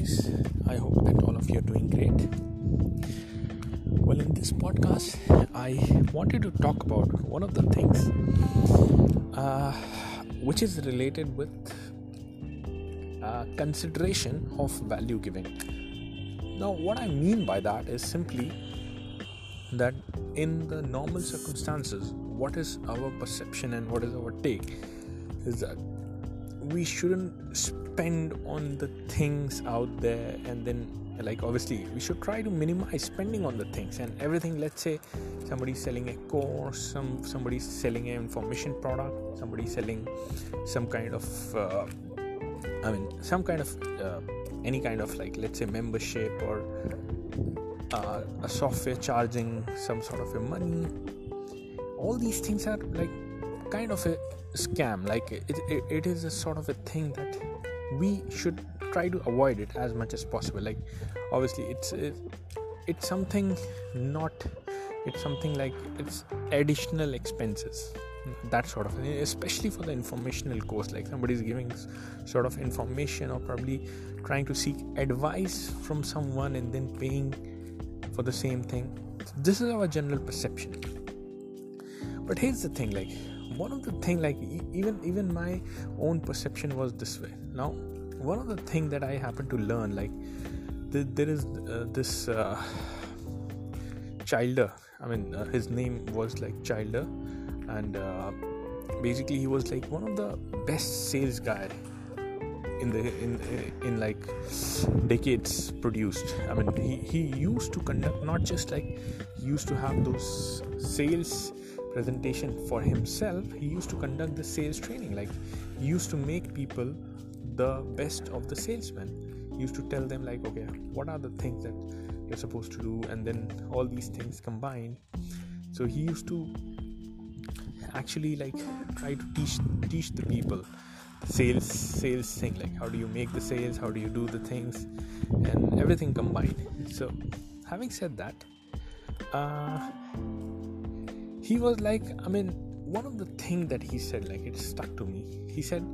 guys? I hope that all of you are doing great. Well, in this podcast, I wanted to talk about one of the things uh, which is related with uh, consideration of value giving. Now, what I mean by that is simply that in the normal circumstances, what is our perception and what is our take is that we shouldn't spend on the things out there and then like obviously we should try to minimize spending on the things and everything. Let's say somebody's selling a course some somebody's selling an information product somebody's selling some kind of uh, i mean some kind of uh, any kind of like let's say membership or uh, a software charging some sort of a money. All these things are like kind of a scam. Like it, it, it is a sort of a thing that we should try to avoid it as much as possible. Like obviously it's it, it's something not it's something like it's additional expenses that sort of thing especially for the informational course. Like somebody's giving sort of information or probably trying to seek advice from someone and then paying for the same thing. This is our general perception. But here's the thing like one of the thing like even even my own perception was this way now one of the thing that i happened to learn like th- there is uh, this uh, childer. I mean uh, his name was like childer. And uh, basically he was like one of the best sales guy in the in in like decades produced. I mean he, he used to conduct not just like he used to have those sales presentation for himself he used to conduct the sales training. Like he used to make people the best of the salesmen. He used to tell them like okay what are the things that you're supposed to do? And then all these things combined. So he used to actually like try to teach teach the people sales sales thing like how do you make the sales? How do you do the things? And everything combined. So having said that uh, he was like i mean one of the thing that he said like it stuck to me. He said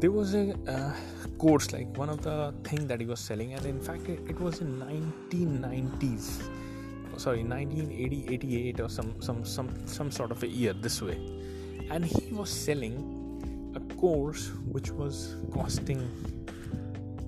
there was a course like one of the thing that he was selling and in fact it, it was in 1990s sorry 1980 88 or some some some some sort of a year this way. And he was selling a course which was costing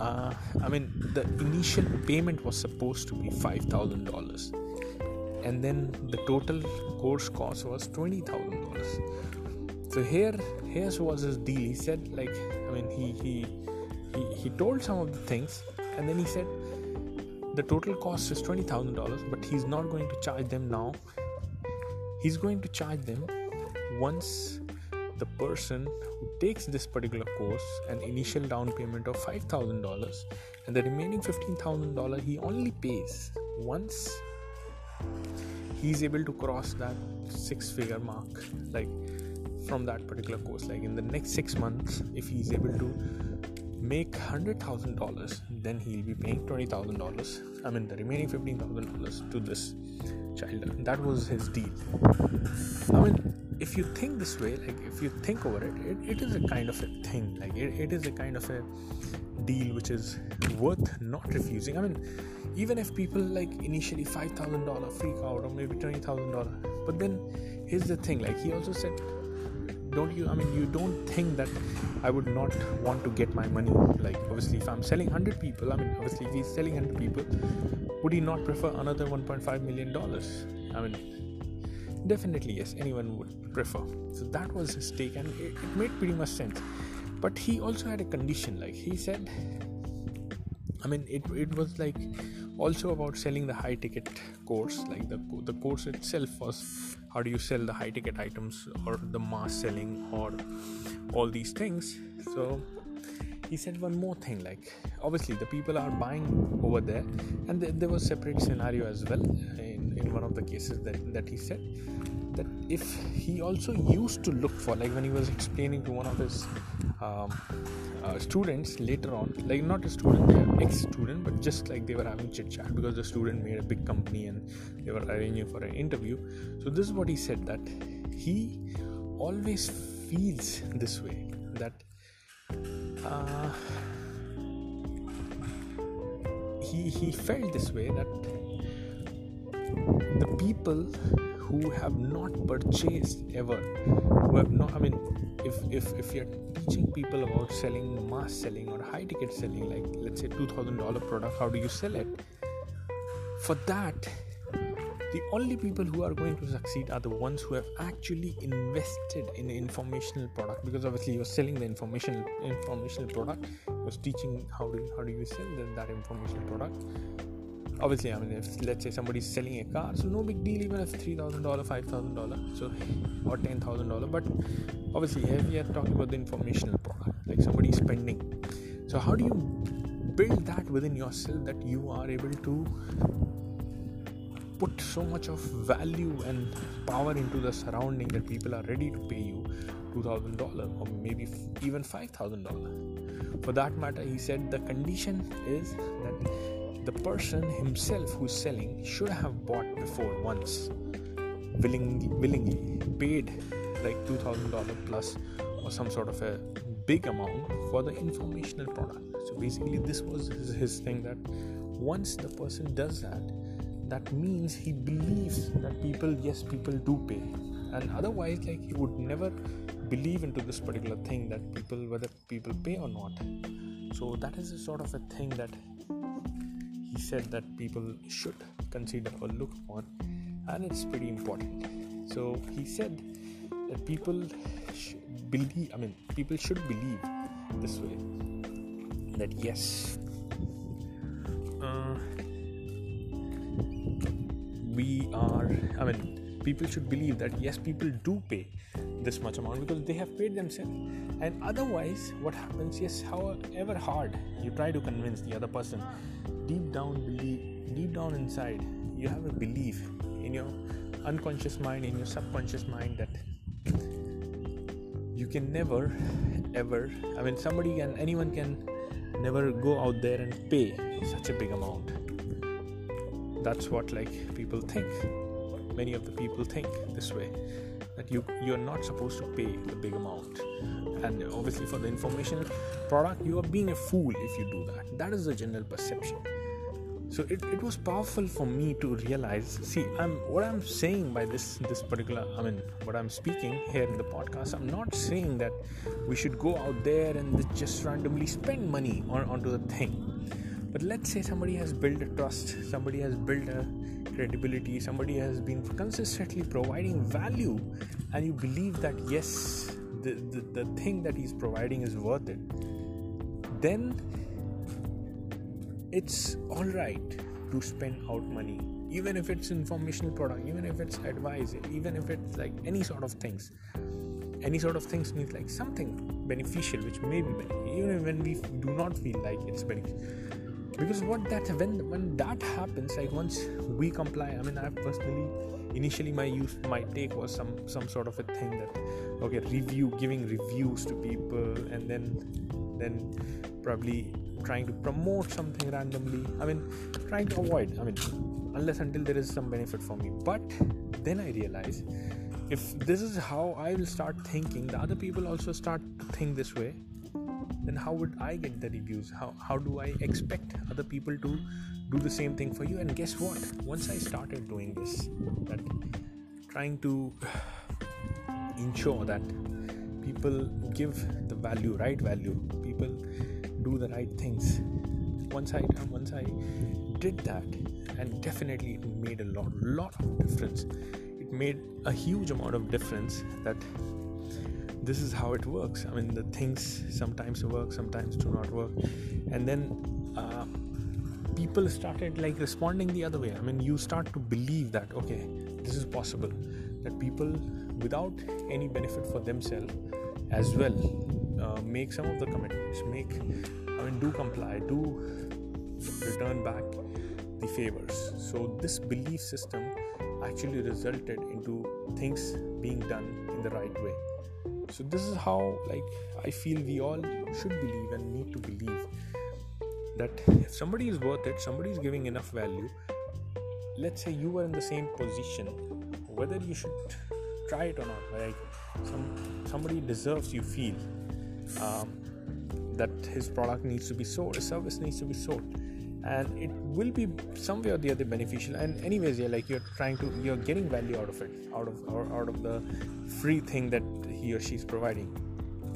uh, i mean the initial payment was supposed to be $5000 and then the total course cost was twenty thousand dollars. So here, here was his deal. He said like, I mean, he he he, he told some of the things, and then he said the total cost is twenty thousand dollars, but he's not going to charge them now. He's going to charge them once the person who takes this particular course an initial down payment of $5000 and the remaining $15000 he only pays once he's able to cross that six figure mark like from that particular course. Like in the next six months if he's able to make hundred thousand dollars then he'll be paying twenty thousand dollars. I mean the remaining fifteen thousand dollars to this child. That was his deal. I mean if you think this way like if you think over it it, it is a kind of a thing. Like it, it is a kind of a deal which is worth not refusing. I mean even if people like initially $5000 freak out or maybe $20000 but then here's the thing like he also said don't you i mean you don't think that i would not want to get my money? Like obviously if i'm selling 100 people i mean obviously if he's selling 100 people would he not prefer another 1.5 million dollars? I mean definitely yes anyone would prefer. So that was his take and it, it made pretty much sense. But he also had a condition like he said i mean it, it was like also about selling the high ticket course like the the course itself was how do you sell the high ticket items or the mass selling or all these things. So he said one more thing like obviously the people are buying over there and th- there was separate scenario as well in, in one of the cases that, that he said that if he also used to look for like when he was explaining to one of his um, uh, students later on like not a student ex-student but just like they were having chit chat because the student made a big company and they were arranging for an interview. So this is what he said that he always feels this way that uh, he he felt this way that the people who have not purchased ever who have not i mean if if if you're teaching people about selling mass selling or high ticket selling like let's say $2000 product how do you sell it? For that the only people who are going to succeed are the ones who have actually invested in informational product because obviously you're selling the informational informational product was teaching how do how do you sell that informational product obviously i mean if let's say somebody's selling a car so no big deal even if $3000 $5000 so or $10000 but obviously here we are talking about the informational product like somebody's spending. So how do you build that within yourself that you are able to put so much of value and power into the surrounding that people are ready to pay you $2000 or maybe even $5000 for that matter he said the condition is that the person himself who's selling should have bought before once. Willingly, willingly paid like $2000 plus or some sort of a big amount for the informational product. So basically this was his, his thing that once the person does that that means he believes that people yes people do pay. And otherwise like he would never believe into this particular thing that people whether people pay or not. So that is a sort of a thing that said that people should consider or look on and it's pretty important. So he said that people believe i mean people should believe this way that yes uh, we are i mean people should believe that yes people do pay this much amount because they have paid themselves. And otherwise what happens yes however hard you try to convince the other person deep down believe deep down inside you have a belief in your unconscious mind in your subconscious mind that you can never ever i mean somebody can anyone can never go out there and pay such a big amount. That's what like people think many of the people think this way that you you're not supposed to pay the big amount. And obviously for the information product you are being a fool if you do that. That is the general perception. So it, it was powerful for me to realize see i'm what i'm saying by this this particular i mean what i'm speaking here in the podcast i'm not saying that we should go out there and just randomly spend money on, onto the thing but let's say somebody has built a trust somebody has built a credibility somebody has been consistently providing value and you believe that yes the, the, the thing that he's providing is worth it then it's all right to spend out money. Even if it's informational product even if it's advice even if it's like any sort of things. Any sort of things means like something beneficial which may be beneficial. Even when we do not feel like it's beneficial because what that when when that happens like once we comply i mean i personally initially my use my take was some some sort of a thing that okay review giving reviews to people and then then probably trying to promote something randomly. I mean trying to avoid i mean unless until there is some benefit for me. But then i realize if this is how i will start thinking the other people also start to think this way then how would i get the reviews? How, how do i expect other people to do the same thing for you. And guess what? Once i started doing this that trying to ensure that people give the value right value people do the right things. Once i once i did that and definitely it made a lot lot of difference. It made a huge amount of difference that this is how it works. I mean the things sometimes work sometimes do not work. And then people started like responding the other way. I mean you start to believe that okay this is possible that people without any benefit for themselves as well uh, make some of the commitments make i mean do comply do return back the favors. So this belief system actually resulted into things being done in the right way. So this is how like i feel we all should believe and need to believe that if somebody is worth it somebody is giving enough value let's say you are in the same position whether you should try it or not like some somebody deserves you feel um, that his product needs to be sold, his service needs to be sold, and it will be some way or the other beneficial. And anyways yeah like you're trying to you're getting value out of it out of or out of the free thing that he or she's providing.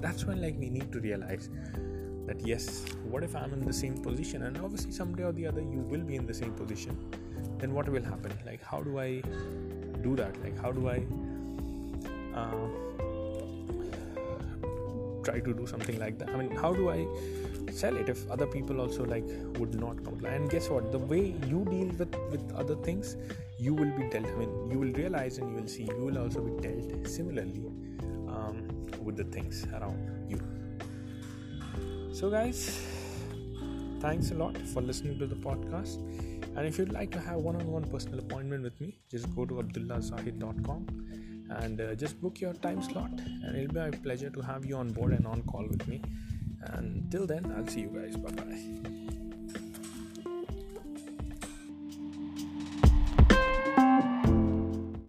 That's when like we need to realize that yes what if i'm in the same position? And obviously someday or the other you will be in the same position. Then what will happen? Like how do i do that? Like how do i uh, try to do something like that? I mean how do i sell it if other people also like would not comply and guess what? The way you deal with with other things you will be dealt i mean you will realize and you will see you will also be dealt similarly um, with the things around so guys thanks a lot for listening to the podcast. And if you'd like to have one-on-one personal appointment with me just go to abdullahzahid.com and uh, just book your time slot. And it'll be my pleasure to have you on board and on call with me. And till then i'll see you guys. Bye bye